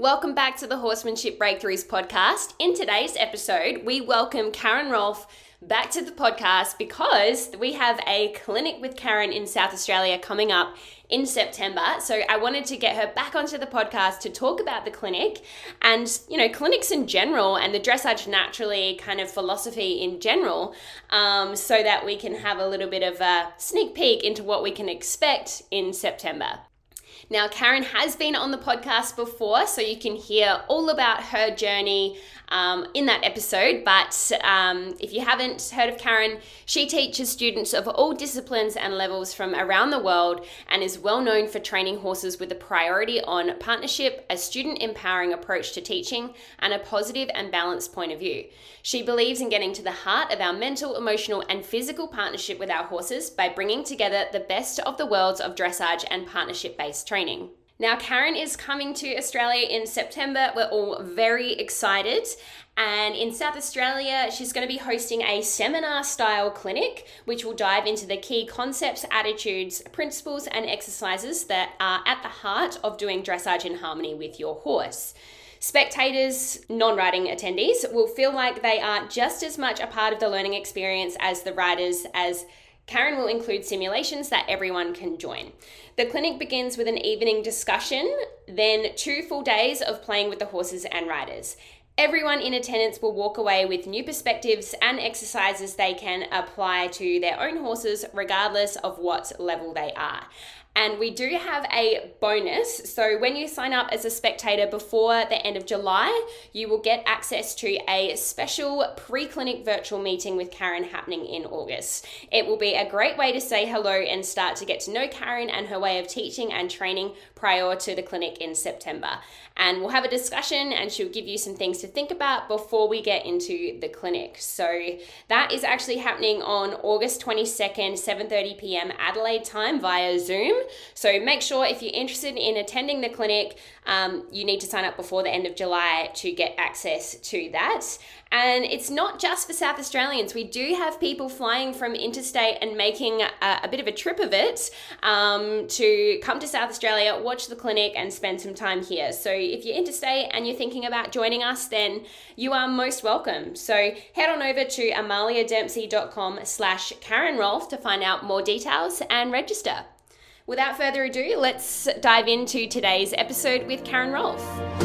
Welcome back to the Horsemanship Breakthroughs podcast. In today's episode, we welcome Karen Rohlf back to the podcast because we have a clinic with Karen in South Australia coming up in September. So I wanted to get her back onto the podcast to talk about the clinic and, you know, clinics in general and the dressage naturally kind of philosophy in general, um, so that we can have a little bit of a sneak peek into what we can expect in September. Now, Karen has been on the podcast before, so you can hear all about her journey um, in that episode. But um, if you haven't heard of Karen, she teaches students of all disciplines and levels from around the world and is well known for training horses with a priority on partnership, a student empowering approach to teaching, and a positive and balanced point of view. She believes in getting to the heart of our mental, emotional, and physical partnership with our horses by bringing together the best of the worlds of dressage and partnership based training. Now, Karen is coming to Australia in September. We're all very excited. And in South Australia, she's going to be hosting a seminar style clinic, which will dive into the key concepts, attitudes, principles, and exercises that are at the heart of doing dressage in harmony with your horse. Spectators, non riding attendees, will feel like they are just as much a part of the learning experience as the riders, as Karen will include simulations that everyone can join. The clinic begins with an evening discussion, then two full days of playing with the horses and riders. Everyone in attendance will walk away with new perspectives and exercises they can apply to their own horses, regardless of what level they are. And we do have a bonus. So when you sign up as a spectator before the end of July, you will get access to a special pre clinic virtual meeting with Karen happening in August. It will be a great way to say hello and start to get to know Karen and her way of teaching and training prior to the clinic in September. And we'll have a discussion and she'll give you some things to think about before we get into the clinic. So that is actually happening on August 22nd, 7:30 p.m. Adelaide time via Zoom. So make sure if you're interested in attending the clinic, um, you need to sign up before the end of July to get access to that. And it's not just for South Australians. We do have people flying from interstate and making a, a bit of a trip of it um, to come to South Australia, watch the clinic, and spend some time here. So if you're interstate and you're thinking about joining us, then you are most welcome. So head on over to amaliadempsey.com slash Karen Rohlf to find out more details and register. Without further ado, let's dive into today's episode with Karen Rohlf.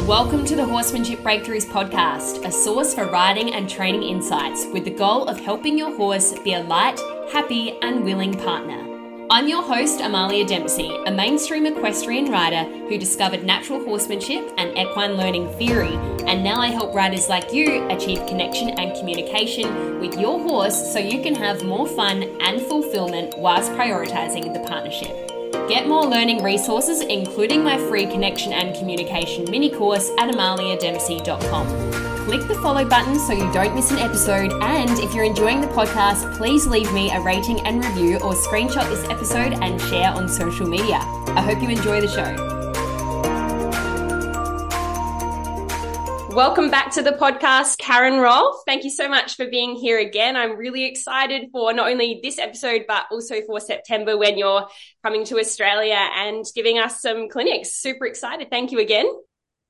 Welcome to the Horsemanship Breakthroughs podcast, a source for riding and training insights with the goal of helping your horse be a light, happy, and willing partner. I'm your host, Amalia Dempsey, a mainstream equestrian rider who discovered natural horsemanship and equine learning theory, and now I help riders like you achieve connection and communication with your horse so you can have more fun and fulfillment whilst prioritizing the partnership. Get more learning resources, including my free connection and communication mini course at amaliadempsey.com. Click the follow button so you don't miss an episode. And if you're enjoying the podcast, please leave me a rating and review or screenshot this episode and share on social media. I hope you enjoy the show. Welcome back to the podcast, Karen Rohlf. Thank you so much for being here again. I'm really excited for not only this episode, but also for September when you're coming to Australia and giving us some clinics. Super excited. Thank you again.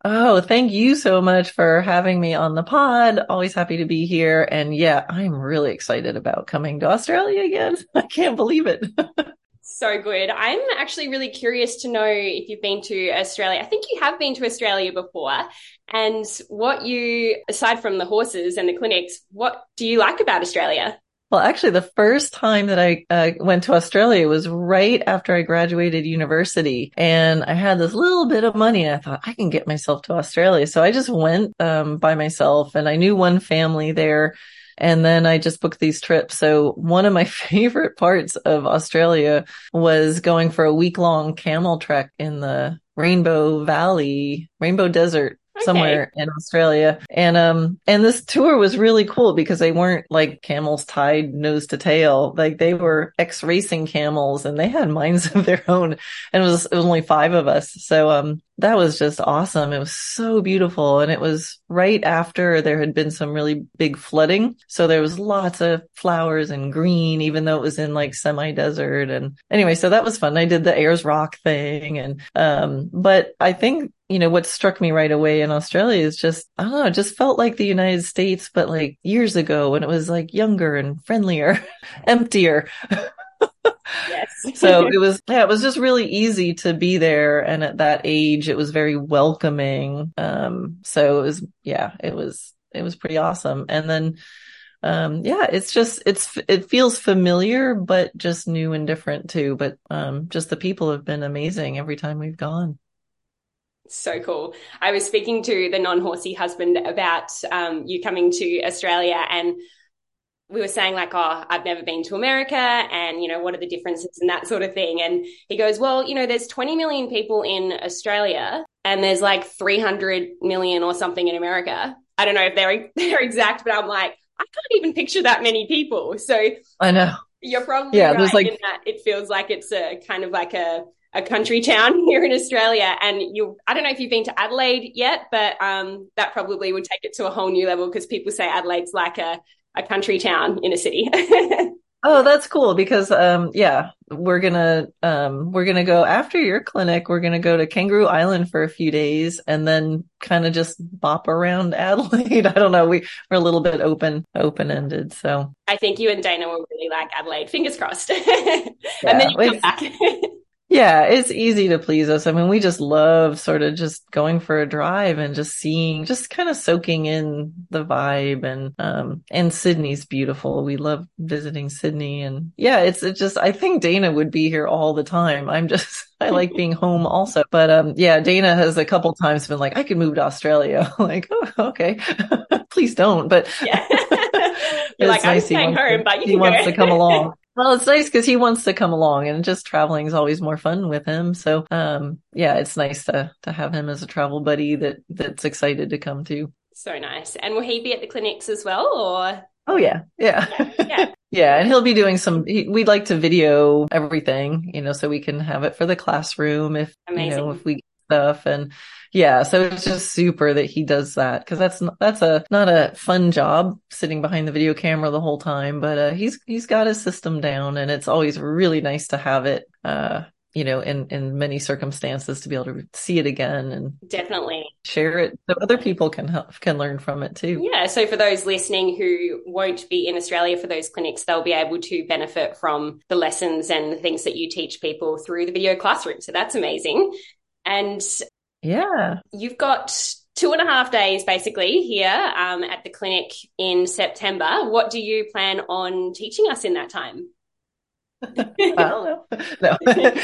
Oh, thank you so much for having me on the pod. Always happy to be here. And yeah, I'm really excited about coming to Australia again. I can't believe it. so good. I'm actually really curious to know if you've been to Australia. I think you have been to Australia before. And what you, aside from the horses and the clinics, what do you like about Australia? Well, actually, the first time that I uh, went to Australia was right after I graduated university, and I had this little bit of money. And I thought I can get myself to Australia, so I just went um, by myself, and I knew one family there. And then I just booked these trips. So one of my favorite parts of Australia was going for a week long camel trek in the Rainbow Valley, Rainbow Desert Okay. somewhere in Australia. And um and this tour was really cool because they weren't like camels tied nose to tail. Like they were ex racing camels and they had minds of their own. And it was, it was only five of us. So um that was just awesome. It was so beautiful. And it was right after there had been some really big flooding. So there was lots of flowers and green, even though it was in like semi desert. And anyway, so that was fun. I did the Ayers Rock thing. And, um, but I think you know, what struck me right away in Australia is just, I don't know, it just felt like the United States, but like years ago when it was like younger and friendlier, emptier. yes. so it was, yeah, it was just really easy to be there. And at that age, it was very welcoming. Um, so it was, yeah, it was, it was pretty awesome. And then, um, yeah, it's just, it's, it feels familiar, but just new and different too. But, um, just the people have been amazing every time we've gone. So cool. I was speaking to the non horsey husband about um, you coming to Australia and we were saying like, oh, I've never been to America and, you know, what are the differences and that sort of thing. And he goes, well, you know, there's 20 million people in Australia and there's like 300 million or something in America. I don't know if they're, they're exact, but I'm like, I can't even picture that many people. So I know you're probably yeah, right like... in that it feels like it's a kind of like a, a country town here in Australia. And you, I don't know if you've been to Adelaide yet, but um, that probably would take it to a whole new level because people say Adelaide's like a a country town in a city. oh, that's cool because um yeah, we're gonna um we're gonna go after your clinic, we're gonna go to Kangaroo Island for a few days and then kind of just bop around Adelaide. I don't know. We we're a little bit open open ended. So I think you and Dana will really like Adelaide. Fingers crossed. and then you come back. Yeah, it's easy to please us. I mean, we just love sort of just going for a drive and just seeing, just kind of soaking in the vibe and, um, and Sydney's beautiful. We love visiting Sydney and yeah, it's, it just, I think Dana would be here all the time. I'm just, I like being home also. But, um, yeah, Dana has a couple times been like, I could move to Australia. like, oh, okay, please don't. But yeah. You're like, nice I'm staying home, to, but he wants to come along. Well, it's nice because he wants to come along and just traveling is always more fun with him. So, um, yeah, it's nice to, to have him as a travel buddy that, that's excited to come too. So nice. And will he be at the clinics as well or? Oh yeah. Yeah. Yeah. yeah. And he'll be doing some, he, we'd like to video everything, you know, so we can have it for the classroom if, Amazing. you know, if we stuff. And yeah so it's just super that he does that because that's not, that's a not a fun job sitting behind the video camera the whole time but uh, he's he's got his system down and it's always really nice to have it uh you know in in many circumstances to be able to see it again and definitely. share it so other people can help can learn from it too. Yeah so for those listening who won't be in australia for those clinics they'll be able to benefit from the lessons and the things that you teach people through the video classroom. So that's amazing and yeah, you've got two and a half days basically here um, at the clinic in September. What do you plan on teaching us in that time? well, no, no.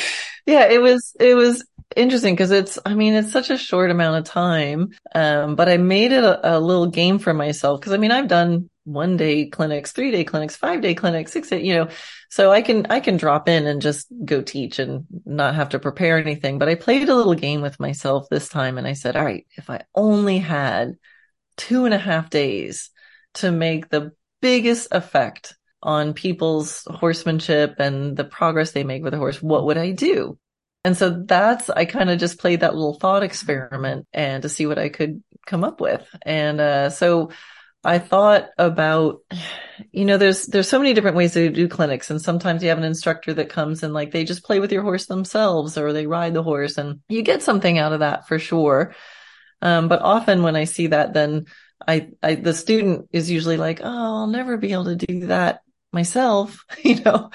yeah, it was it was interesting because it's I mean it's such a short amount of time, um, but I made it a, a little game for myself because I mean I've done one day clinics, three day clinics, five day clinics, six day, you know, so I can, I can drop in and just go teach and not have to prepare anything. But I played a little game with myself this time and I said, all right, if I only had two and a half days to make the biggest effect on people's horsemanship and the progress they make with a horse, what would I do? And so that's, I kind of just played that little thought experiment and to see what I could come up with. And, uh, so I thought about, you know, there's, there's so many different ways to do clinics. And sometimes you have an instructor that comes and like they just play with your horse themselves or they ride the horse and you get something out of that for sure. Um, but often when I see that, then I, I, the student is usually like, Oh, I'll never be able to do that myself. you know,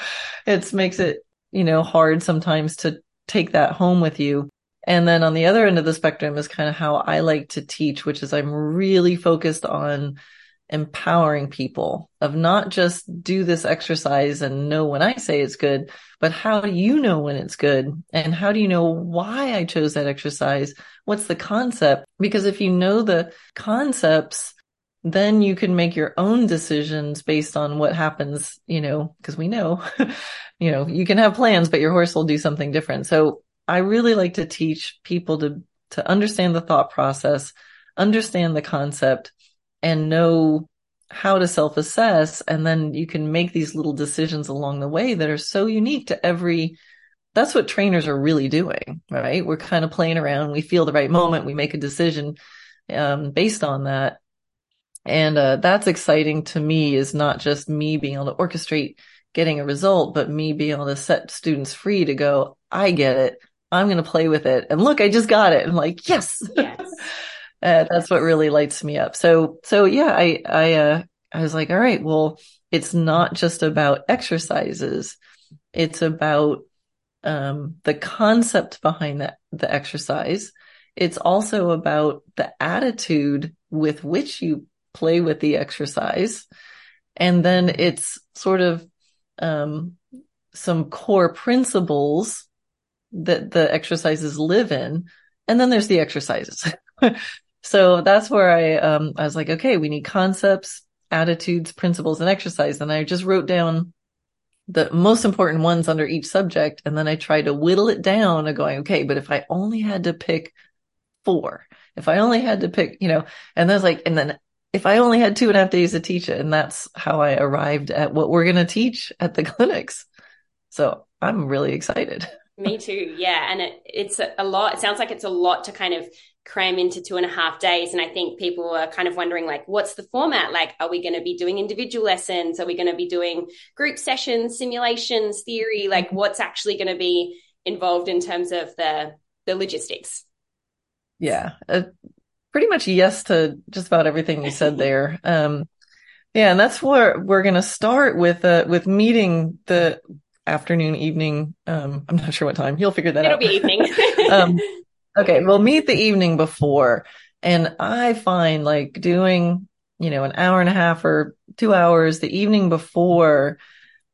it makes it, you know, hard sometimes to take that home with you. And then on the other end of the spectrum is kind of how I like to teach, which is I'm really focused on empowering people of not just do this exercise and know when I say it's good, but how do you know when it's good? And how do you know why I chose that exercise? What's the concept? Because if you know the concepts, then you can make your own decisions based on what happens, you know, because we know, you know, you can have plans, but your horse will do something different. So I really like to teach people to, to understand the thought process, understand the concept, and know how to self assess. And then you can make these little decisions along the way that are so unique to every that's what trainers are really doing, right? We're kind of playing around. We feel the right moment. We make a decision, um, based on that. And, uh, that's exciting to me is not just me being able to orchestrate getting a result, but me being able to set students free to go, I get it. I'm going to play with it. And look, I just got it. I'm like, yes. yes. Uh, that's what really lights me up. So, so yeah, I, I, uh, I was like, all right, well, it's not just about exercises. It's about um, the concept behind the, the exercise. It's also about the attitude with which you play with the exercise. And then it's sort of um, some core principles that the exercises live in. And then there's the exercises. so that's where I, um, I was like, okay, we need concepts, attitudes, principles, and exercise. And I just wrote down the most important ones under each subject. And then I tried to whittle it down and going, okay, but if I only had to pick four, if I only had to pick, you know, and then like, and then if I only had two and a half days to teach it, and that's how I arrived at what we're going to teach at the clinics. So I'm really excited. Me too. Yeah. And it, it's a lot. It sounds like it's a lot to kind of cram into two and a half days. And I think people are kind of wondering, like, what's the format? Like, are we going to be doing individual lessons? Are we going to be doing group sessions, simulations, theory? Like, what's actually going to be involved in terms of the the logistics? Yeah, uh, pretty much yes to just about everything you said there. Um, yeah, and that's where we're going to start with uh, with meeting the afternoon, evening. Um, I'm not sure what time. You'll figure that It'll out. It'll be evening. um, okay, we'll meet the evening before, and I find like doing you know an hour and a half or two hours the evening before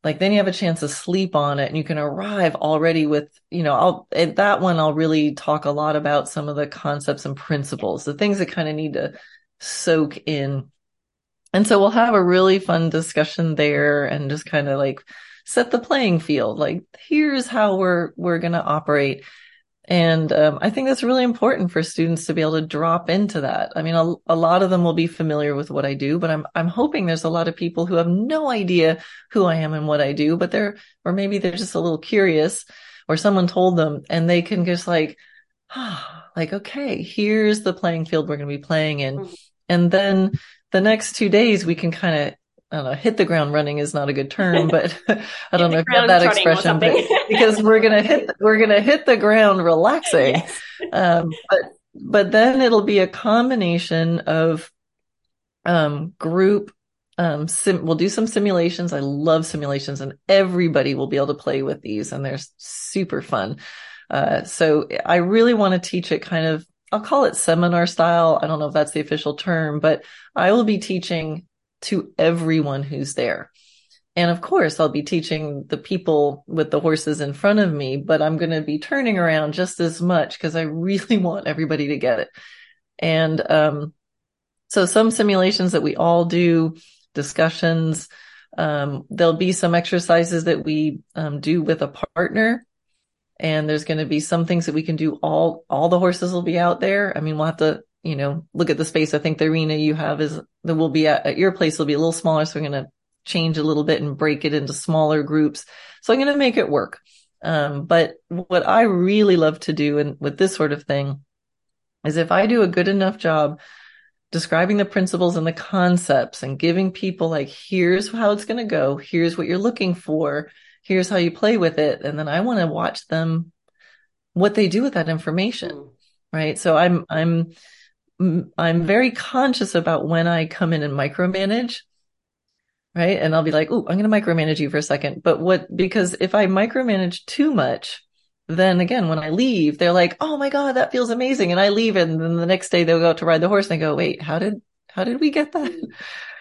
like then you have a chance to sleep on it and you can arrive already with you know i'll at that one i'll really talk a lot about some of the concepts and principles the things that kind of need to soak in and so we'll have a really fun discussion there and just kind of like set the playing field. Like, here's how we're, we're going to operate. And um, I think that's really important for students to be able to drop into that. I mean, a, a, lot of them will be familiar with what I do, but I'm I'm hoping there's a lot of people who have no idea who I am and what I do, but they're or maybe they're just a little curious, or someone told them, and they can just like, ah, like okay, here's the playing field we're going to be playing in, mm-hmm. and then the next two days we can kind of I don't know, hit the ground running is not a good term, but I don't know if you have that expression, but because we're going to hit, we're going to hit the ground relaxing. Yes. Um, but, but then it'll be a combination of, um, group, um, sim, we'll do some simulations. I love simulations and everybody will be able to play with these and they're super fun. Uh, so I really want to teach it kind of, I'll call it seminar style. I don't know if that's the official term, but I will be teaching to everyone who's there. And of course, I'll be teaching the people with the horses in front of me, but I'm going to be turning around just as much because I really want everybody to get it. And, um, so some simulations that we all do, discussions, um, there'll be some exercises that we, um, do with a partner. And there's going to be some things that we can do all, all the horses will be out there. I mean, we'll have to you know, look at the space. I think the arena you have is that will be at, at your place will be a little smaller. So we're going to change a little bit and break it into smaller groups. So I'm going to make it work. Um, but what I really love to do and with this sort of thing is if I do a good enough job describing the principles and the concepts and giving people like, here's how it's going to go. Here's what you're looking for. Here's how you play with it. And then I want to watch them, what they do with that information. Mm. Right. So I'm, I'm, I'm very conscious about when I come in and micromanage. Right. And I'll be like, Oh, I'm going to micromanage you for a second. But what, because if I micromanage too much, then again, when I leave, they're like, Oh my God, that feels amazing. And I leave. And then the next day they'll go out to ride the horse and they go, wait, how did, how did we get that? Mm-hmm.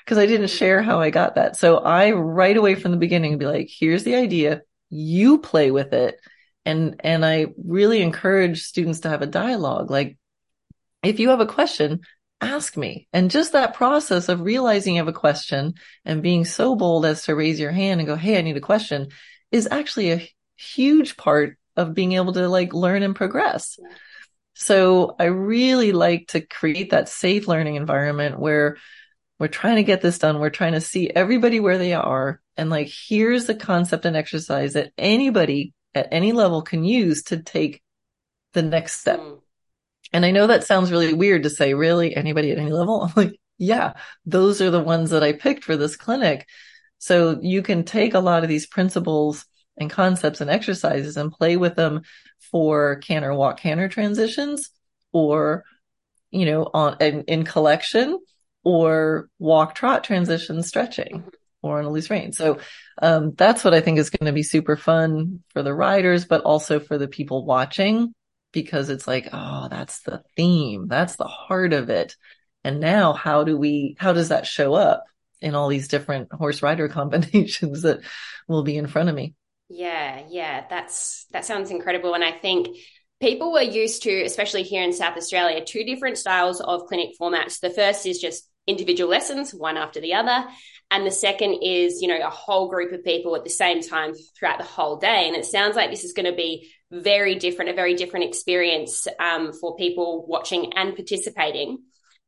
Because I didn't share how I got that. So I right away from the beginning be like, here's the idea. You play with it. And, and I really encourage students to have a dialogue. Like, if you have a question, ask me. And just that process of realizing you have a question and being so bold as to raise your hand and go, Hey, I need a question is actually a huge part of being able to like learn and progress. So I really like to create that safe learning environment where we're trying to get this done. We're trying to see everybody where they are. And like, here's the concept and exercise that anybody at any level can use to take the next step. Mm. And I know that sounds really weird to say, really, anybody at any level? I'm like, yeah, those are the ones that I picked for this clinic. So you can take a lot of these principles and concepts and exercises and play with them for canter walk canter transitions or, you know, on in, in collection or walk trot transition stretching or on a loose rein. So, um, that's what I think is going to be super fun for the riders, but also for the people watching because it's like, oh, that's the theme. That's the heart of it. And now how do we, how does that show up in all these different horse rider combinations that will be in front of me? Yeah, yeah, that's that sounds incredible. And I think people were used to, especially here in South Australia, two different styles of clinic formats. The first is just individual lessons, one after the other. And the second is, you know, a whole group of people at the same time throughout the whole day. And it sounds like this is going to be very different, a very different experience um, for people watching and participating.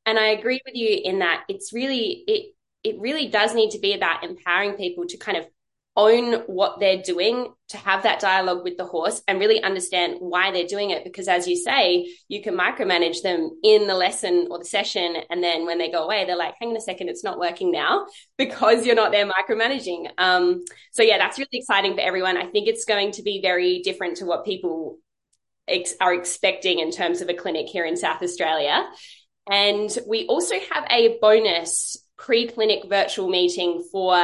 And I agree with you in that it's really, it, it really does need to be about empowering people to kind of own what they're doing to have that dialogue with the horse and really understand why they're doing it. Because as you say you can micromanage them in the lesson or the session and then when they go away they're like hang on a second it's not working now because you're not there micromanaging. Um, so yeah that's really exciting for everyone. I think it's going to be very different to what people ex- are expecting in terms of a clinic here in south australia. And we also have a bonus pre-clinic virtual meeting for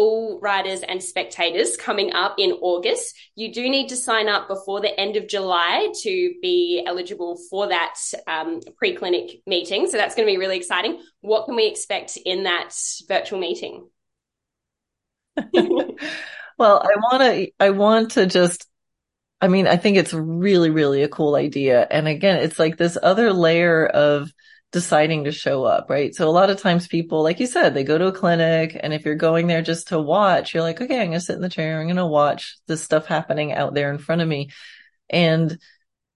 all riders and spectators coming up in August. You do need to sign up before the end of July to be eligible for that um, pre clinic meeting. So that's going to be really exciting. What can we expect in that virtual meeting? well, I want to, I want to just I mean, I think it's really, really a cool idea. And again, it's like this other layer of deciding to show up, right? So a lot of times people, like you said, they go to a clinic and if you're going there just to watch, you're like, okay, I'm going to sit in the chair. I'm going to watch this stuff happening out there in front of me and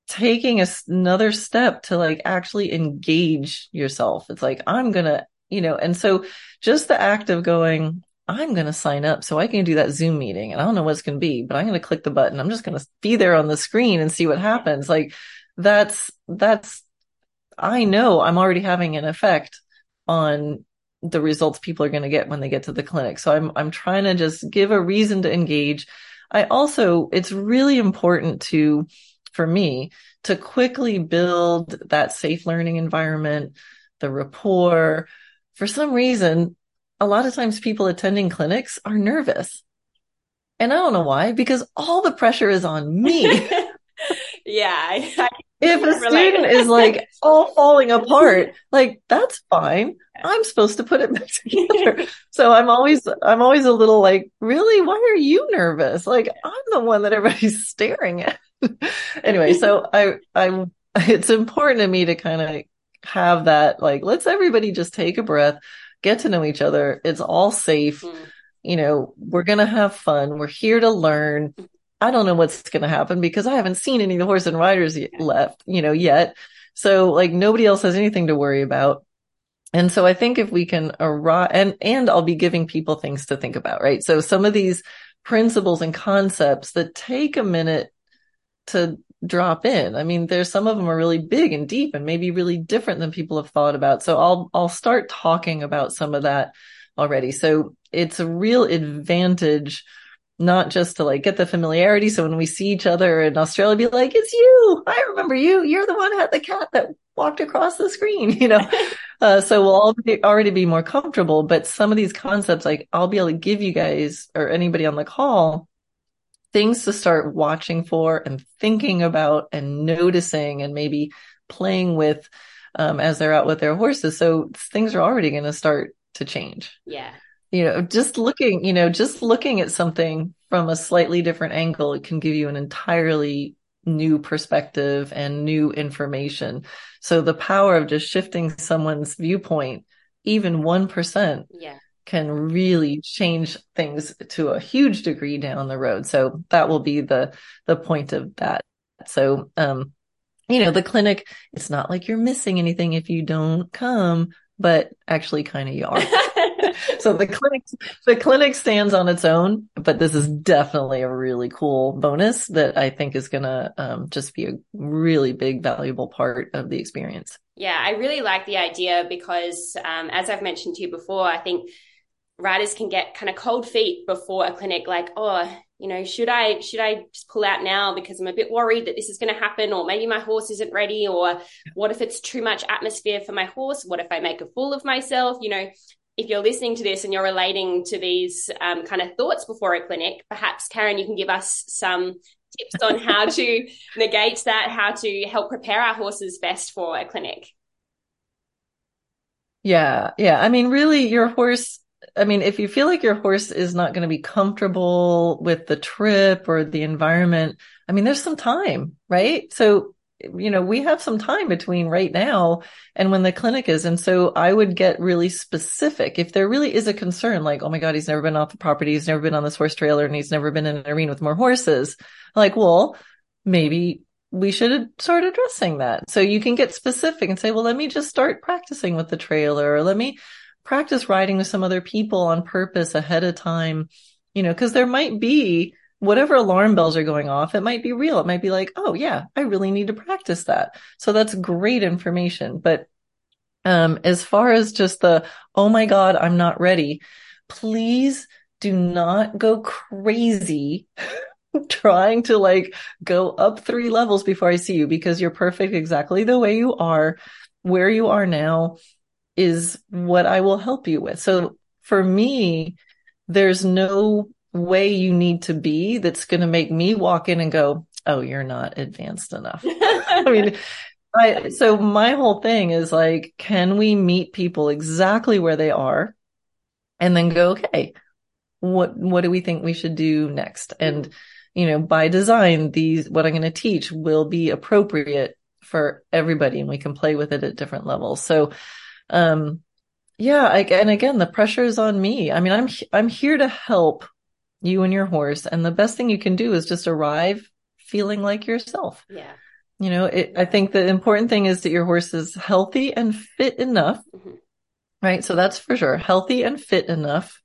taking a, another step to like actually engage yourself. It's like, I'm going to, you know, and so just the act of going, I'm going to sign up so I can do that Zoom meeting and I don't know what it's going to be, but I'm going to click the button. I'm just going to be there on the screen and see what happens. Like that's, that's I know I'm already having an effect on the results people are going to get when they get to the clinic. So I'm, I'm trying to just give a reason to engage. I also, it's really important to, for me, to quickly build that safe learning environment, the rapport. For some reason, a lot of times people attending clinics are nervous. And I don't know why, because all the pressure is on me. yeah. I, if a student is like all falling apart, like that's fine. I'm supposed to put it back together. so I'm always, I'm always a little like, really? Why are you nervous? Like I'm the one that everybody's staring at. anyway, so I, I, it's important to me to kind of have that, like, let's everybody just take a breath, get to know each other. It's all safe. Mm. You know, we're going to have fun. We're here to learn. I don't know what's going to happen because I haven't seen any of the horse and riders left, you know, yet. So like nobody else has anything to worry about. And so I think if we can arrive and, and I'll be giving people things to think about, right? So some of these principles and concepts that take a minute to drop in. I mean, there's some of them are really big and deep and maybe really different than people have thought about. So I'll, I'll start talking about some of that already. So it's a real advantage not just to like get the familiarity. So when we see each other in Australia, be like, it's you. I remember you. You're the one who had the cat that walked across the screen, you know? uh, so we'll all be, already be more comfortable. But some of these concepts, like I'll be able to give you guys or anybody on the call things to start watching for and thinking about and noticing and maybe playing with um, as they're out with their horses. So things are already going to start to change. Yeah you know, just looking, you know, just looking at something from a slightly different angle, it can give you an entirely new perspective and new information. So the power of just shifting someone's viewpoint, even 1%. Yeah. Can really change things to a huge degree down the road. So that will be the, the point of that. So, um, you know, the clinic, it's not like you're missing anything if you don't come, but actually kind of you are. so the clinic, the clinic stands on its own, but this is definitely a really cool bonus that I think is going to um, just be a really big, valuable part of the experience. Yeah, I really like the idea because, um, as I've mentioned to you before, I think riders can get kind of cold feet before a clinic, like, oh, you know, should I should I just pull out now because I'm a bit worried that this is going to happen, or maybe my horse isn't ready, or what if it's too much atmosphere for my horse? What if I make a fool of myself? You know, if you're listening to this and you're relating to these um, kind of thoughts before a clinic, perhaps Karen, you can give us some tips on how to negate that, how to help prepare our horses best for a clinic. Yeah, yeah. I mean, really, your horse. I mean, if you feel like your horse is not going to be comfortable with the trip or the environment, I mean, there's some time, right? So, you know, we have some time between right now and when the clinic is. And so I would get really specific. If there really is a concern, like, oh my God, he's never been off the property. He's never been on this horse trailer and he's never been in an arena with more horses. Like, well, maybe we should start addressing that. So you can get specific and say, well, let me just start practicing with the trailer or let me practice riding with some other people on purpose ahead of time, you know, cause there might be whatever alarm bells are going off. It might be real. It might be like, oh yeah, I really need to practice that. So that's great information. But, um, as far as just the, oh my God, I'm not ready, please do not go crazy trying to like go up three levels before I see you because you're perfect exactly the way you are. Where you are now is what I will help you with. So for me, there's no way you need to be that's going to make me walk in and go, Oh, you're not advanced enough. I mean, I, so my whole thing is like, can we meet people exactly where they are and then go, okay, what, what do we think we should do next? And you know, by design, these, what I'm going to teach will be appropriate for everybody and we can play with it at different levels. So, um, yeah, I, and again, the pressure is on me. I mean, I'm, I'm here to help you and your horse. And the best thing you can do is just arrive feeling like yourself. Yeah. You know, it, I think the important thing is that your horse is healthy and fit enough. Mm-hmm. Right. So that's for sure. Healthy and fit enough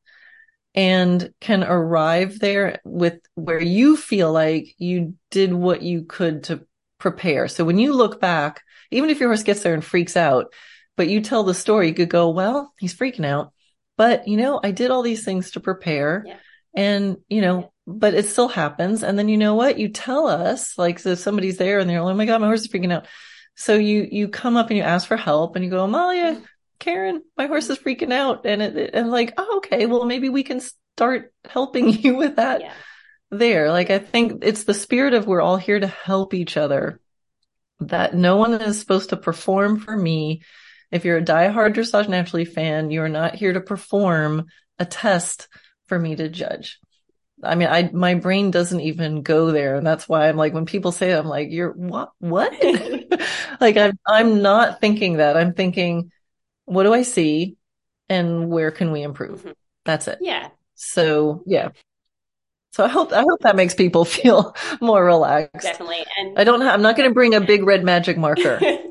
and can arrive there with where you feel like you did what you could to prepare. So when you look back, even if your horse gets there and freaks out, but you tell the story, you could go, well, he's freaking out, but you know, I did all these things to prepare yeah. And you know, but it still happens. And then you know what? You tell us like, so somebody's there and they're like, oh my God, my horse is freaking out. So you, you come up and you ask for help and you go, Amalia, mm-hmm. Karen, my horse is freaking out. And it, and like, oh, okay, well, maybe we can start helping you with that yeah. there. Like, I think it's the spirit of we're all here to help each other that no one is supposed to perform for me. If you're a diehard dressage naturally fan, you're not here to perform a test for me to judge. I mean, I, my brain doesn't even go there. And that's why I'm like, when people say that, I'm like, you're what, what? like I'm, I'm not thinking that. I'm thinking, what do I see and where can we improve? Mm-hmm. That's it. Yeah. So yeah. So I hope I hope that makes people feel more relaxed. Definitely. And I don't have, I'm not going to bring a big red magic marker.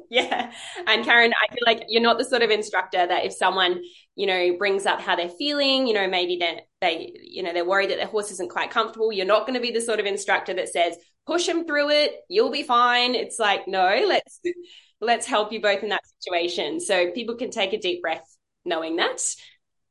And Karen, I feel like you're not the sort of instructor that if someone, you know, brings up how they're feeling, you know, maybe they they you know, they're worried that their horse isn't quite comfortable, you're not going to be the sort of instructor that says, "Push them through it, you'll be fine." It's like, "No, let's let's help you both in that situation. So people can take a deep breath knowing that.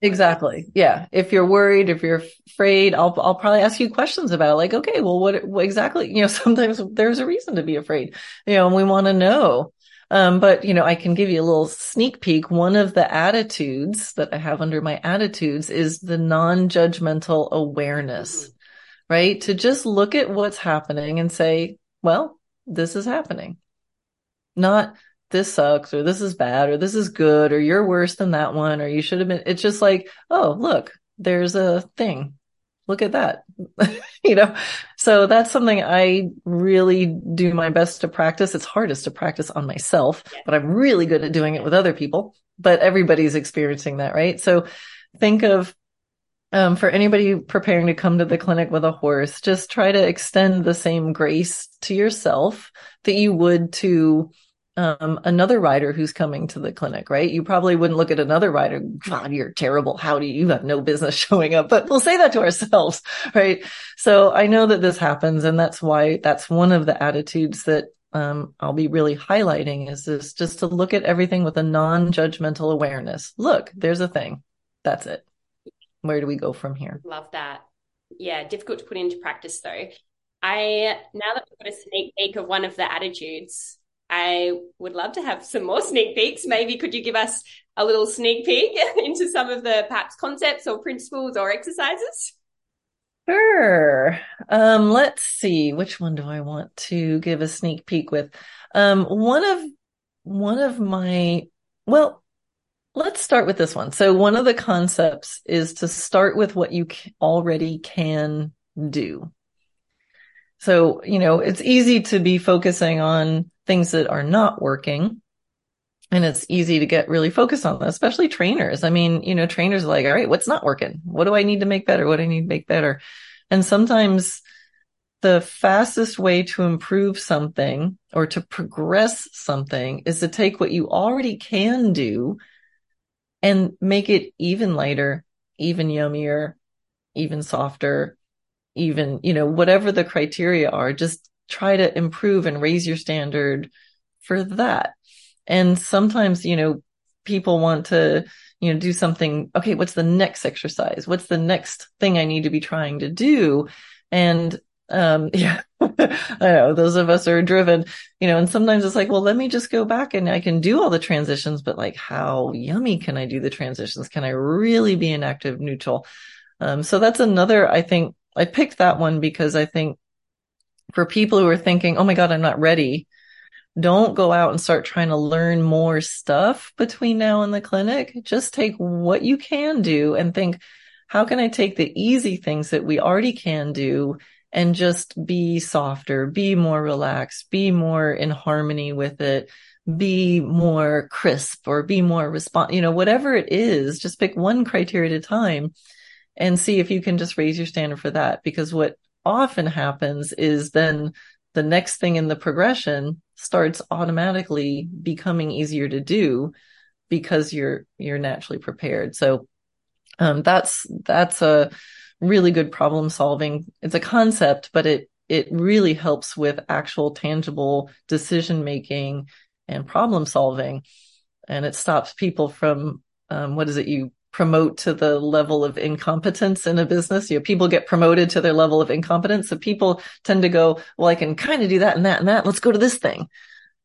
Exactly. Yeah. If you're worried, if you're afraid, I'll I'll probably ask you questions about like, okay, well, what, what exactly? You know, sometimes there's a reason to be afraid. You know, and we want to know. Um, but you know, I can give you a little sneak peek. One of the attitudes that I have under my attitudes is the non-judgmental awareness, mm-hmm. right? To just look at what's happening and say, well, this is happening not this sucks or this is bad or this is good or you're worse than that one or you should have been. It's just like, oh, look, there's a thing. Look at that. you know, so that's something I really do my best to practice. It's hardest to practice on myself, but I'm really good at doing it with other people, but everybody's experiencing that, right? So think of um, for anybody preparing to come to the clinic with a horse, just try to extend the same grace to yourself that you would to um, another rider who's coming to the clinic, right? You probably wouldn't look at another rider, God, you're terrible. How do you, you have no business showing up? But we'll say that to ourselves, right? So I know that this happens. And that's why that's one of the attitudes that um, I'll be really highlighting is this just to look at everything with a non-judgmental awareness. Look, there's a thing. That's it. Where do we go from here? Love that. Yeah, difficult to put into practice though. I now that we've got a sneak peek of one of the attitudes, I would love to have some more sneak peeks. Maybe could you give us a little sneak peek into some of the perhaps concepts or principles or exercises? Sure. Um, let's see. Which one do I want to give a sneak peek with? Um, one of one of my well, let's start with this one. So one of the concepts is to start with what you already can do. So, you know, it's easy to be focusing on things that are not working. And it's easy to get really focused on that, especially trainers. I mean, you know, trainers are like, all right, what's not working? What do I need to make better? What do I need to make better? And sometimes the fastest way to improve something or to progress something is to take what you already can do and make it even lighter, even yummier, even softer, even, you know, whatever the criteria are, just try to improve and raise your standard for that. And sometimes, you know, people want to, you know, do something. Okay. What's the next exercise? What's the next thing I need to be trying to do? And, um, yeah, I know those of us are driven, you know, and sometimes it's like, well, let me just go back and I can do all the transitions, but like, how yummy can I do the transitions? Can I really be an active neutral? Um, so that's another, I think, I picked that one because I think for people who are thinking, Oh my God, I'm not ready. Don't go out and start trying to learn more stuff between now and the clinic. Just take what you can do and think, how can I take the easy things that we already can do and just be softer, be more relaxed, be more in harmony with it, be more crisp or be more response, you know, whatever it is, just pick one criteria at a time and see if you can just raise your standard for that. Because what often happens is then the next thing in the progression starts automatically becoming easier to do because you're you're naturally prepared. So um, that's that's a really good problem solving. It's a concept, but it it really helps with actual tangible decision making and problem solving, and it stops people from um, what is it you promote to the level of incompetence in a business. You know, people get promoted to their level of incompetence. So people tend to go, well, I can kind of do that and that and that. Let's go to this thing.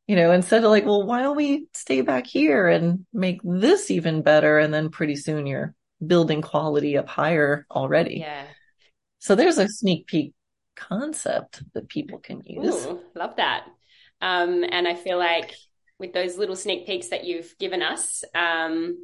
You know, instead of like, well, why don't we stay back here and make this even better? And then pretty soon you're building quality up higher already. Yeah. So there's a sneak peek concept that people can use. Ooh, love that. Um, and I feel like with those little sneak peeks that you've given us, um,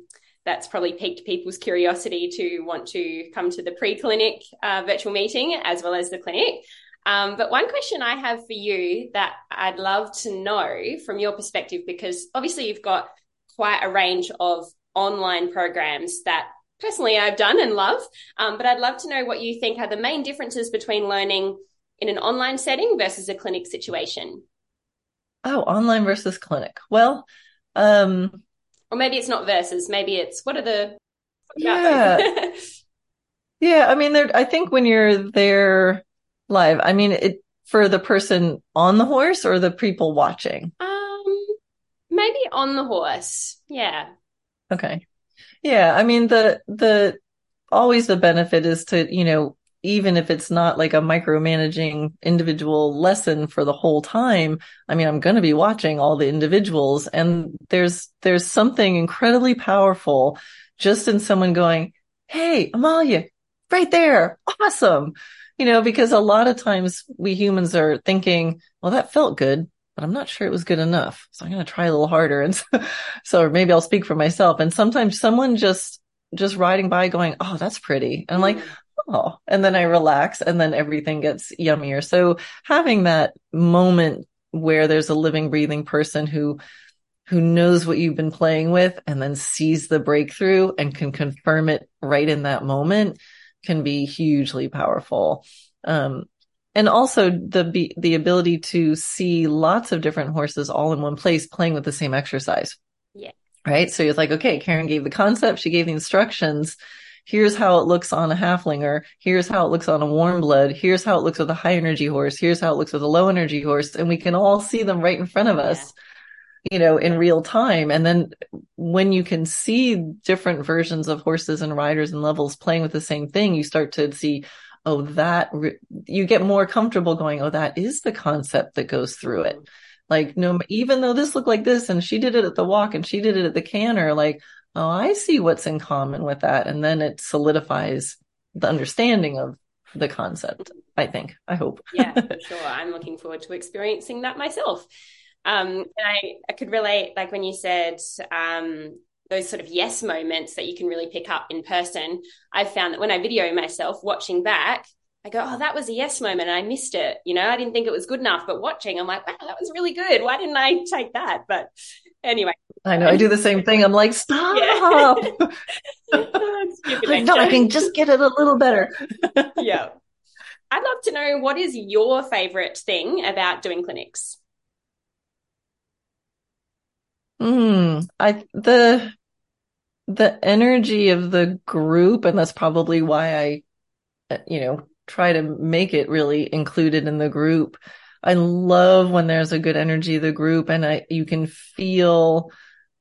that's probably piqued people's curiosity to want to come to the pre-clinic uh, virtual meeting as well as the clinic. Um, but one question I have for you that I'd love to know from your perspective, because obviously you've got quite a range of online programs that personally I've done and love. Um, but I'd love to know what you think are the main differences between learning in an online setting versus a clinic situation. Oh, online versus clinic. Well, um, or maybe it's not verses. Maybe it's what are the yeah. yeah, I mean there I think when you're there live, I mean it for the person on the horse or the people watching? Um maybe on the horse. Yeah. Okay. Yeah, I mean the the always the benefit is to, you know, even if it's not like a micromanaging individual lesson for the whole time, I mean, I'm going to be watching all the individuals and there's, there's something incredibly powerful just in someone going, Hey, Amalia, right there. Awesome. You know, because a lot of times we humans are thinking, well, that felt good, but I'm not sure it was good enough. So I'm going to try a little harder. And so, so maybe I'll speak for myself. And sometimes someone just, just riding by going, Oh, that's pretty. And I'm like, mm oh, and then I relax and then everything gets yummier. So having that moment where there's a living, breathing person who who knows what you've been playing with and then sees the breakthrough and can confirm it right in that moment can be hugely powerful. Um, and also the the ability to see lots of different horses all in one place playing with the same exercise. Yeah. Right. So it's like, okay, Karen gave the concept, she gave the instructions. Here's how it looks on a Haflinger. Here's how it looks on a warm blood. Here's how it looks with a high energy horse. Here's how it looks with a low energy horse. And we can all see them right in front of us, yeah. you know, in real time. And then when you can see different versions of horses and riders and levels playing with the same thing, you start to see, oh, that re- you get more comfortable going, oh, that is the concept that goes through it. Mm-hmm. Like, no, even though this looked like this and she did it at the walk and she did it at the canter, like, oh, I see what's in common with that. And then it solidifies the understanding of the concept, I think, I hope. yeah, for sure. I'm looking forward to experiencing that myself. Um, and I, I could relate, like when you said, um, those sort of yes moments that you can really pick up in person. I've found that when I video myself watching back, I go, oh, that was a yes moment and I missed it. You know, I didn't think it was good enough, but watching, I'm like, wow, that was really good. Why didn't I take that? But anyway. I know. I do the same thing. I'm like, stop. Yeah. I know I can just get it a little better. yeah. I'd love to know what is your favorite thing about doing clinics? Hmm. I the the energy of the group, and that's probably why I, uh, you know, try to make it really included in the group. I love when there's a good energy of the group and I, you can feel,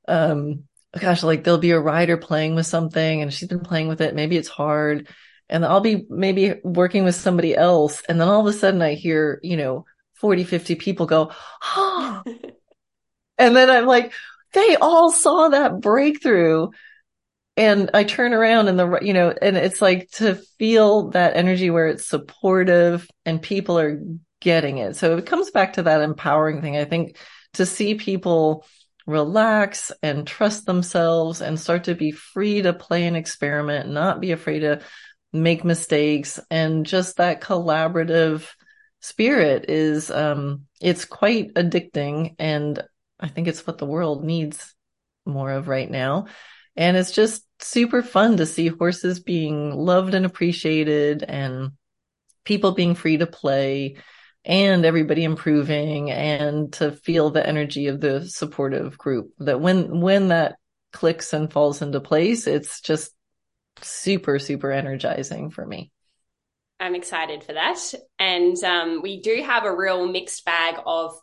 um, gosh, like there'll be a rider playing with something and she's been playing with it. Maybe it's hard and I'll be maybe working with somebody else. And then all of a sudden I hear, you know, 40, 50 people go, oh. and then I'm like, they all saw that breakthrough and I turn around and the, you know, and it's like to feel that energy where it's supportive and people are getting it. So it comes back to that empowering thing. I think to see people relax and trust themselves and start to be free to play and experiment, not be afraid to make mistakes and just that collaborative spirit is, um, it's quite addicting. And I think it's what the world needs more of right now. And it's just super fun to see horses being loved and appreciated and people being free to play and everybody improving and to feel the energy of the supportive group that when when that clicks and falls into place it's just super super energizing for me i'm excited for that and um, we do have a real mixed bag of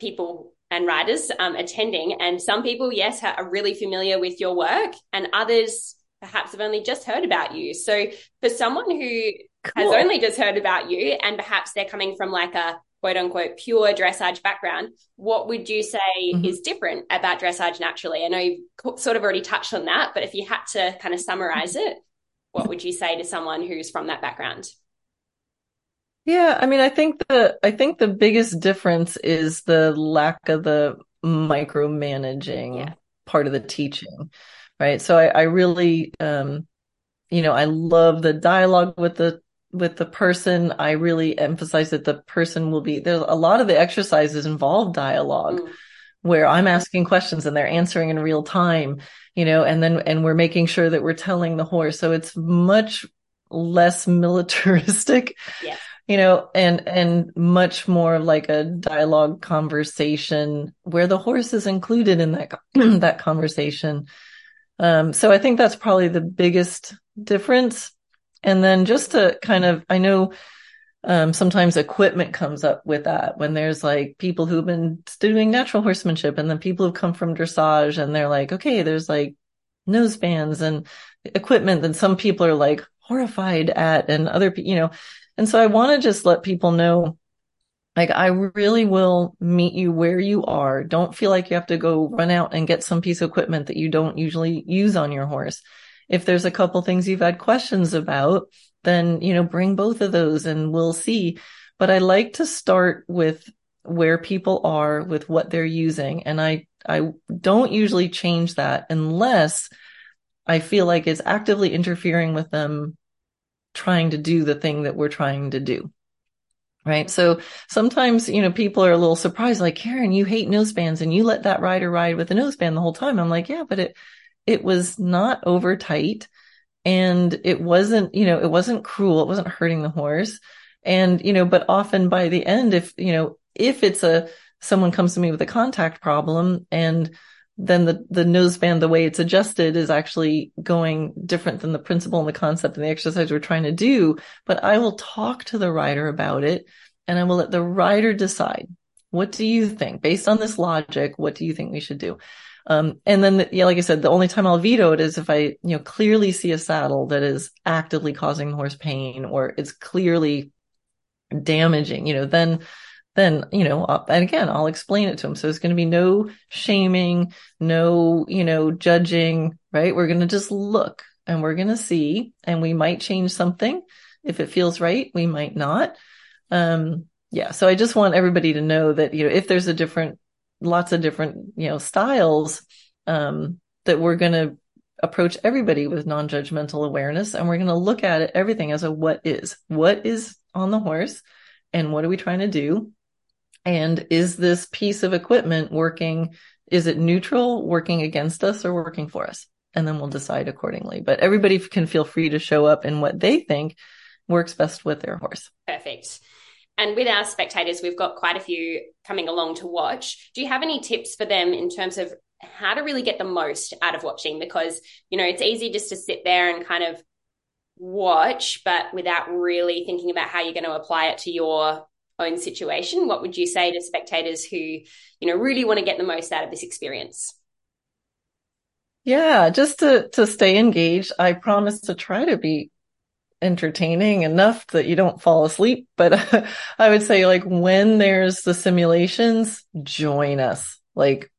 people and writers um, attending. And some people, yes, are really familiar with your work, and others perhaps have only just heard about you. So for someone who cool. has only just heard about you, and perhaps they're coming from like a quote unquote pure dressage background, what would you say mm-hmm. is different about dressage naturally? I know you've sort of already touched on that, but if you had to kind of summarize it, what would you say to someone who's from that background? Yeah, I mean, I think the I think the biggest difference is the lack of the micromanaging yeah. part of the teaching, right? So I, I really, um, you know, I love the dialogue with the with the person. I really emphasize that the person will be there's a lot of the exercises involve dialogue. Mm. Where I'm asking questions and they're answering in real time, you know, and then, and we're making sure that we're telling the horse. So it's much less militaristic. Yes you know, and, and much more like a dialogue conversation where the horse is included in that, that conversation. Um, so I think that's probably the biggest difference. And then just to kind of, I know, um, sometimes equipment comes up with that when there's like people who've been doing natural horsemanship and then people who come from dressage and they're like, okay, there's like nose bands and equipment that some people are like horrified at and other, you know, and so I want to just let people know, like, I really will meet you where you are. Don't feel like you have to go run out and get some piece of equipment that you don't usually use on your horse. If there's a couple things you've had questions about, then, you know, bring both of those and we'll see. But I like to start with where people are with what they're using. And I, I don't usually change that unless I feel like it's actively interfering with them trying to do the thing that we're trying to do. Right. So sometimes, you know, people are a little surprised, like, Karen, you hate nosebands and you let that rider ride with a noseband the whole time. I'm like, yeah, but it, it was not over tight and it wasn't, you know, it wasn't cruel. It wasn't hurting the horse. And, you know, but often by the end, if, you know, if it's a, someone comes to me with a contact problem and then the, the noseband, the way it's adjusted is actually going different than the principle and the concept and the exercise we're trying to do. But I will talk to the rider about it and I will let the rider decide. What do you think? Based on this logic, what do you think we should do? Um, and then, the, yeah, like I said, the only time I'll veto it is if I, you know, clearly see a saddle that is actively causing the horse pain or it's clearly damaging, you know, then, then, you know, and again, I'll explain it to him. So it's going to be no shaming, no, you know, judging, right? We're going to just look and we're going to see, and we might change something. If it feels right, we might not. Um, yeah. So I just want everybody to know that, you know, if there's a different, lots of different, you know, styles, um, that we're going to approach everybody with non-judgmental awareness and we're going to look at it, everything as a what is, what is on the horse and what are we trying to do? And is this piece of equipment working? Is it neutral, working against us or working for us? And then we'll decide accordingly. But everybody can feel free to show up in what they think works best with their horse. Perfect. And with our spectators, we've got quite a few coming along to watch. Do you have any tips for them in terms of how to really get the most out of watching? Because, you know, it's easy just to sit there and kind of watch, but without really thinking about how you're going to apply it to your own situation. What would you say to spectators who, you know, really want to get the most out of this experience? Yeah, just to to stay engaged. I promise to try to be entertaining enough that you don't fall asleep. But I would say like when there's the simulations, join us. Like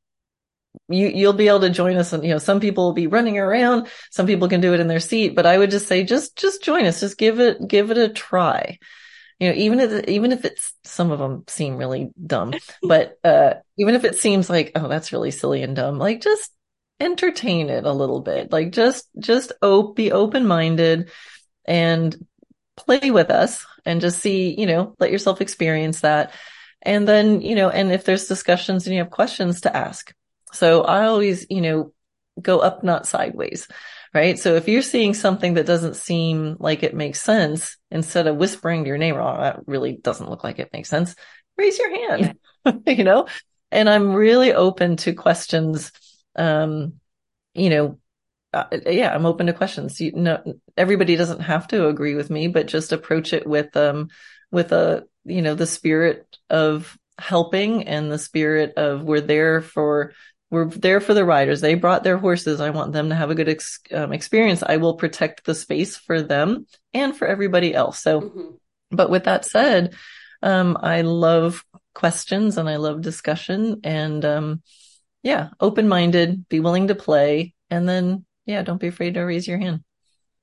you, you'll be able to join us. And, you know, some people will be running around. Some people can do it in their seat, but I would just say, just, just join us. Just give it, give it a try. You know, even if, even if it's, some of them seem really dumb, but, uh, even if it seems like, oh, that's really silly and dumb, like just entertain it a little bit. Like just, just op- be open minded and play with us and just see, you know, let yourself experience that. And then, you know, and if there's discussions and you have questions to ask. So I always, you know, go up, not sideways. Right. So if you're seeing something that doesn't seem like it makes sense, instead of whispering to your neighbor, oh, that really doesn't look like it makes sense, raise your hand, yeah. you know, and I'm really open to questions. Um, you know, uh, yeah, I'm open to questions. You know, everybody doesn't have to agree with me, but just approach it with, um, with a, you know, the spirit of helping and the spirit of we're there for, we're there for the riders. They brought their horses. I want them to have a good ex- um, experience. I will protect the space for them and for everybody else. So, mm-hmm. but with that said, um, I love questions and I love discussion and, um, yeah, open minded, be willing to play and then yeah, don't be afraid to raise your hand.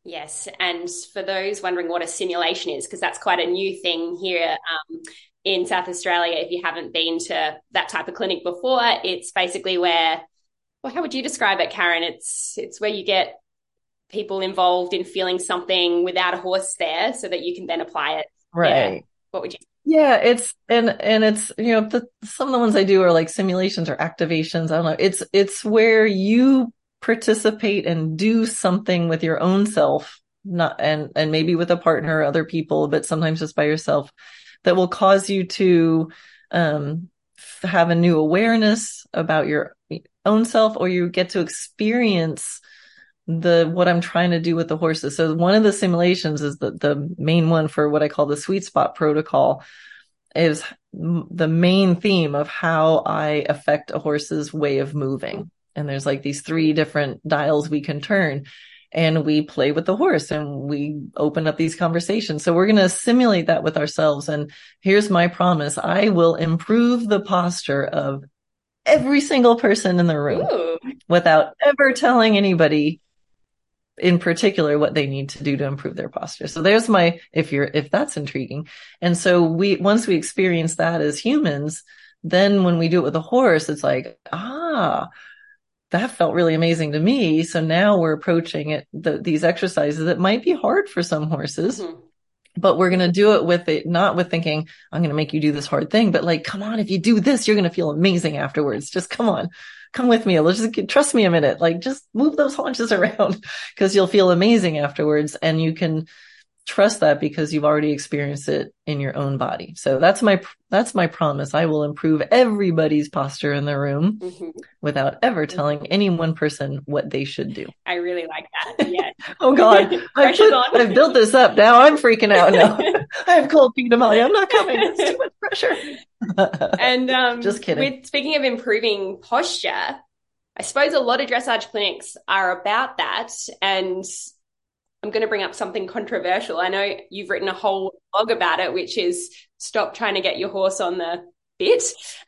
Yes. And for those wondering what a simulation is, because that's quite a new thing here um, in South Australia, if you haven't been to that type of clinic before, it's basically where, well, how would you describe it, Karen? It's it's where you get people involved in feeling something without a horse there so that you can then apply it. Right. Yeah. What would you yeah, it's and and it's you know the, some of the ones I do are like simulations or activations. I don't know. It's it's where you participate and do something with your own self, not, and, and maybe with a partner or other people, but sometimes just by yourself that will cause you to, um, have a new awareness about your own self or you get to experience the what I'm trying to do with the horses. So one of the simulations is the the main one for what I call the sweet spot protocol is the main theme of how I affect a horse's way of moving and there's like these three different dials we can turn and we play with the horse and we open up these conversations. So we're going to simulate that with ourselves. And here's my promise. I will improve the posture of every single person in the room Ooh. without ever telling anybody in particular what they need to do to improve their posture. So there's my, if you're, if that's intriguing. And so we, once we experience that as humans, then when we do it with a horse, it's like, ah, that felt really amazing to me. So now we're approaching it, the, these exercises that might be hard for some horses. Mm-hmm. But we're going to do it with it, not with thinking, I'm going to make you do this hard thing, but like, come on, if you do this, you're going to feel amazing afterwards. Just come on, come with me. Let's just trust me a minute. Like just move those haunches around because you'll feel amazing afterwards and you can, trust that because you've already experienced it in your own body. So that's my that's my promise. I will improve everybody's posture in the room mm-hmm. without ever mm-hmm. telling any one person what they should do. I really like that. Yeah. oh God, I've, put, I've, built this up. Now I'm freaking out. Now I have cold feet, Amalia. I'm not coming. It's too much pressure. and um, just kidding. With, speaking of improving posture, I suppose a lot of dressage clinics are about that, and I'm going to bring up something controversial. I know you've written a whole blog about it, which is stop trying to get your horse on the bit.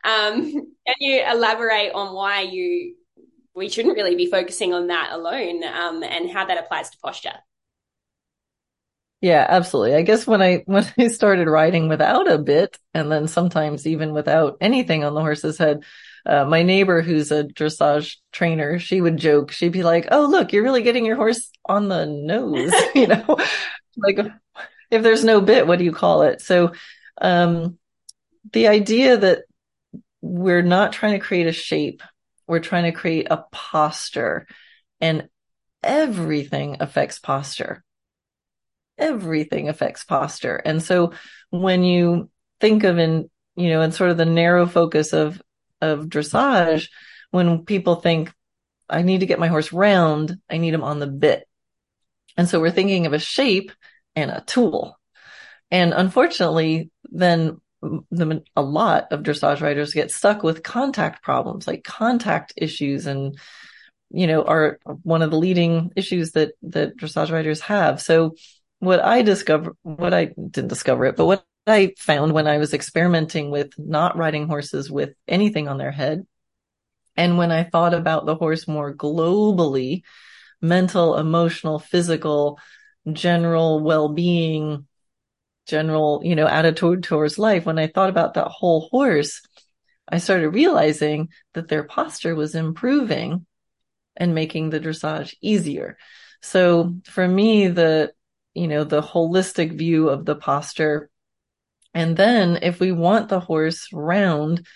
Um, can you elaborate on why you we shouldn't really be focusing on that alone um, and how that applies to posture? Yeah, absolutely. I guess when I when I started riding without a bit, and then sometimes even without anything on the horse's head, uh, my neighbor who's a dressage trainer, she would joke, she'd be like, Oh, look, you're really getting your horse on the nose, you know, like if there's no bit, what do you call it? So, um, the idea that we're not trying to create a shape, we're trying to create a posture and everything affects posture. Everything affects posture. And so when you think of in, you know, in sort of the narrow focus of of dressage, when people think, I need to get my horse round, I need him on the bit. And so we're thinking of a shape and a tool. And unfortunately, then the, a lot of dressage riders get stuck with contact problems, like contact issues and, you know, are one of the leading issues that, that dressage riders have. So what I discover, what I didn't discover it, but what I found when I was experimenting with not riding horses with anything on their head. And when I thought about the horse more globally, mental, emotional, physical, general well-being, general, you know, attitude towards life, when I thought about that whole horse, I started realizing that their posture was improving and making the dressage easier. So for me, the, you know, the holistic view of the posture and then if we want the horse round,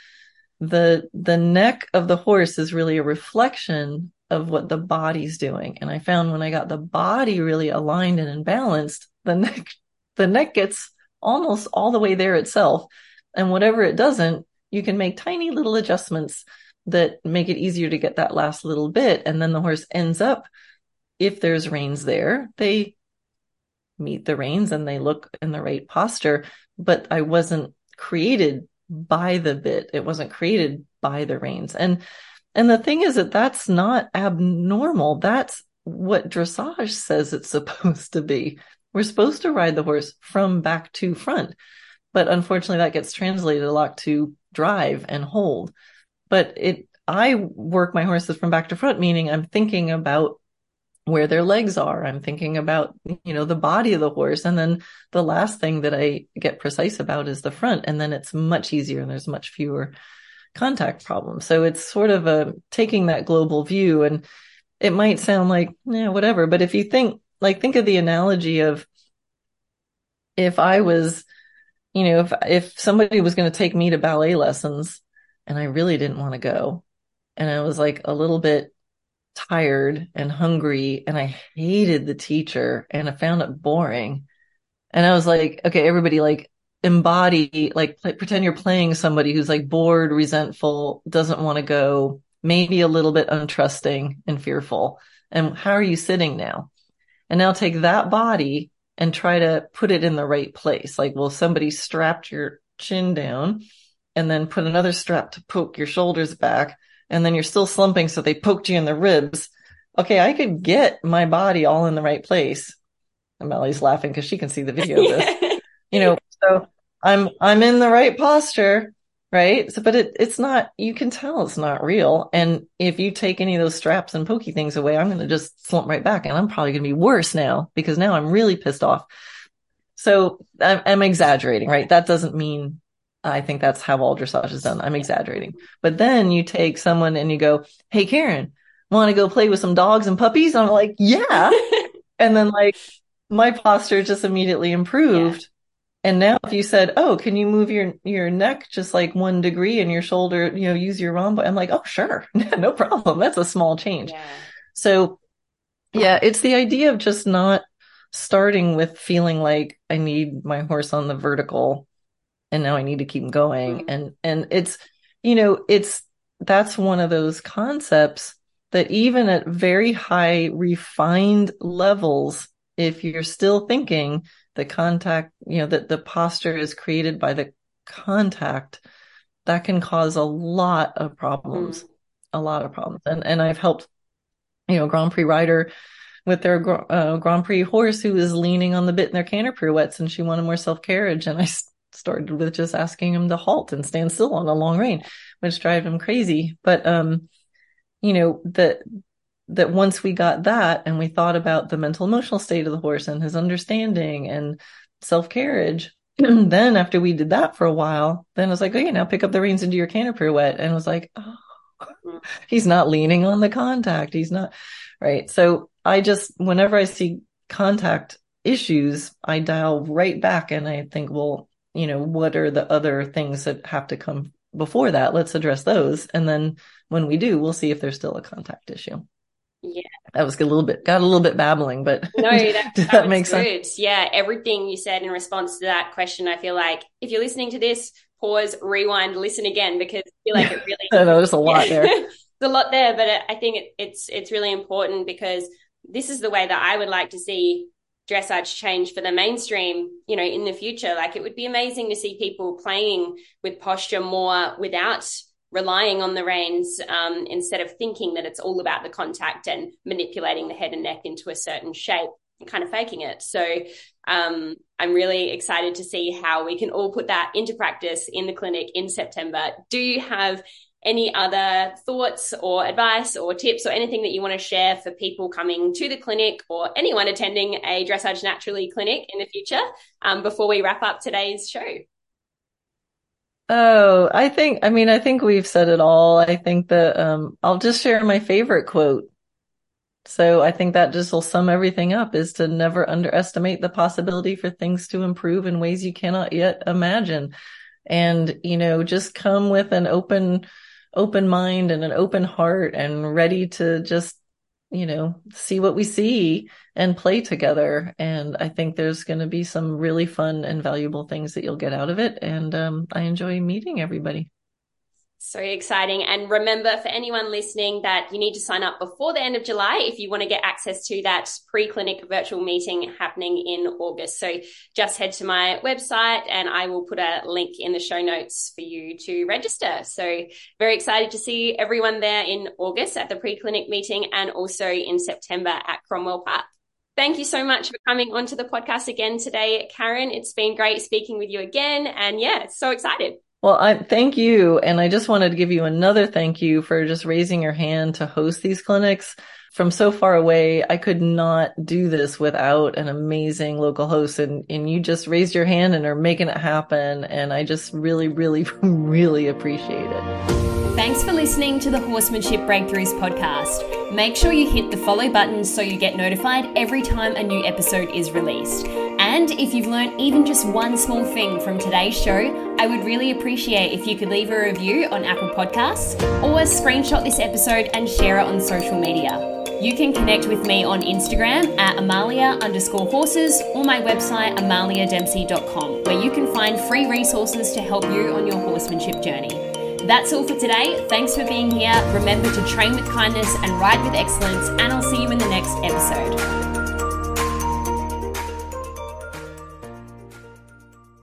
the, the neck of the horse is really a reflection of what the body's doing. And I found when I got the body really aligned and balanced, the neck, the neck gets almost all the way there itself. And whatever it doesn't, you can make tiny little adjustments that make it easier to get that last little bit. And then the horse ends up, if there's reins there, they meet the reins and they look in the right posture but I wasn't created by the bit. It wasn't created by the reins. And, and the thing is that that's not abnormal. That's what dressage says it's supposed to be. We're supposed to ride the horse from back to front, but unfortunately that gets translated a lot to drive and hold. But it, I work my horses from back to front, meaning I'm thinking about where their legs are. I'm thinking about, you know, the body of the horse. And then the last thing that I get precise about is the front. And then it's much easier and there's much fewer contact problems. So it's sort of a taking that global view and it might sound like, yeah, whatever. But if you think, like, think of the analogy of if I was, you know, if, if somebody was going to take me to ballet lessons and I really didn't want to go and I was like a little bit tired and hungry and I hated the teacher and I found it boring. And I was like, okay, everybody like embody, like play, pretend you're playing somebody who's like bored, resentful, doesn't want to go, maybe a little bit untrusting and fearful. And how are you sitting now? And now take that body and try to put it in the right place. Like, well, somebody strapped your chin down and then put another strap to poke your shoulders back and then you're still slumping. So they poked you in the ribs. Okay. I could get my body all in the right place. And Melly's laughing because she can see the video of this, you know, so I'm, I'm in the right posture. Right. So, but it, it's not, you can tell it's not real. And if you take any of those straps and pokey things away, I'm going to just slump right back and I'm probably going to be worse now because now I'm really pissed off. So I'm, I'm exaggerating, right? That doesn't mean I think that's how all dressage is done. I'm exaggerating. But then you take someone and you go, Hey, Karen, want to go play with some dogs and puppies? And I'm like, yeah. and then like my posture just immediately improved. Yeah. And now if you said, Oh, can you move your, your neck just like one degree and your shoulder, you know, use your rhomboid? I'm like, Oh, sure. no problem. That's a small change. Yeah. So yeah, it's the idea of just not starting with feeling like I need my horse on the vertical and now I need to keep going. Mm-hmm. And, and it's, you know, it's, that's one of those concepts that even at very high refined levels, if you're still thinking the contact, you know, that the posture is created by the contact, that can cause a lot of problems, mm. a lot of problems. And, and I've helped, you know, Grand Prix rider with their uh, Grand Prix horse who was leaning on the bit in their canter pirouettes and she wanted more self carriage. And I started with just asking him to halt and stand still on a long rein, which drive him crazy. But, um, you know, that, that once we got that and we thought about the mental emotional state of the horse and his understanding and self carriage, then after we did that for a while, then I was like, okay, now pick up the reins and do your canter pirouette. And was like, oh, he's not leaning on the contact. He's not right. So I just, whenever I see contact issues, I dial right back and I think, well, you know, what are the other things that have to come before that? Let's address those. And then when we do, we'll see if there's still a contact issue. Yeah. That was a little bit, got a little bit babbling, but no, that, that, that make sense? Yeah. Everything you said in response to that question, I feel like if you're listening to this, pause, rewind, listen again, because I feel like it really, I know there's a lot there. there's a lot there, but uh, I think it, it's, it's really important because this is the way that I would like to see dressage change for the mainstream, you know, in the future. Like it would be amazing to see people playing with posture more without relying on the reins um, instead of thinking that it's all about the contact and manipulating the head and neck into a certain shape and kind of faking it. So um, I'm really excited to see how we can all put that into practice in the clinic in September. Do you have any other thoughts or advice or tips or anything that you want to share for people coming to the clinic or anyone attending a Dressage Naturally clinic in the future um, before we wrap up today's show? Oh, I think, I mean, I think we've said it all. I think that, um, I'll just share my favorite quote. So I think that just will sum everything up is to never underestimate the possibility for things to improve in ways you cannot yet imagine. And, you know, just come with an open, open mind and an open heart and ready to just, you know, see what we see and play together. And I think there's going to be some really fun and valuable things that you'll get out of it. And um, I enjoy meeting everybody. So exciting. And remember for anyone listening that you need to sign up before the end of July if you want to get access to that pre-clinic virtual meeting happening in August. So just head to my website and I will put a link in the show notes for you to register. So very excited to see everyone there in August at the pre-clinic meeting and also in September at Cromwell Park. Thank you so much for coming onto the podcast again today, Karen. It's been great speaking with you again. And yeah, so excited. Well, I thank you. And I just wanted to give you another thank you for just raising your hand to host these clinics from so far away. I could not do this without an amazing local host and, and you just raised your hand and are making it happen. And I just really, really, really appreciate it. Thanks for listening to the Horsemanship Breakthroughs podcast. Make sure you hit the follow button so you get notified every time a new episode is released. And if you've learned even just one small thing from today's show, I would really appreciate if you could leave a review on Apple Podcasts or screenshot this episode and share it on social media. You can connect with me on Instagram at Amalia underscore horses or my website amaliadempsey.com where you can find free resources to help you on your horsemanship journey. That's all for today. Thanks for being here. Remember to train with kindness and ride with excellence, and I'll see you in the next episode.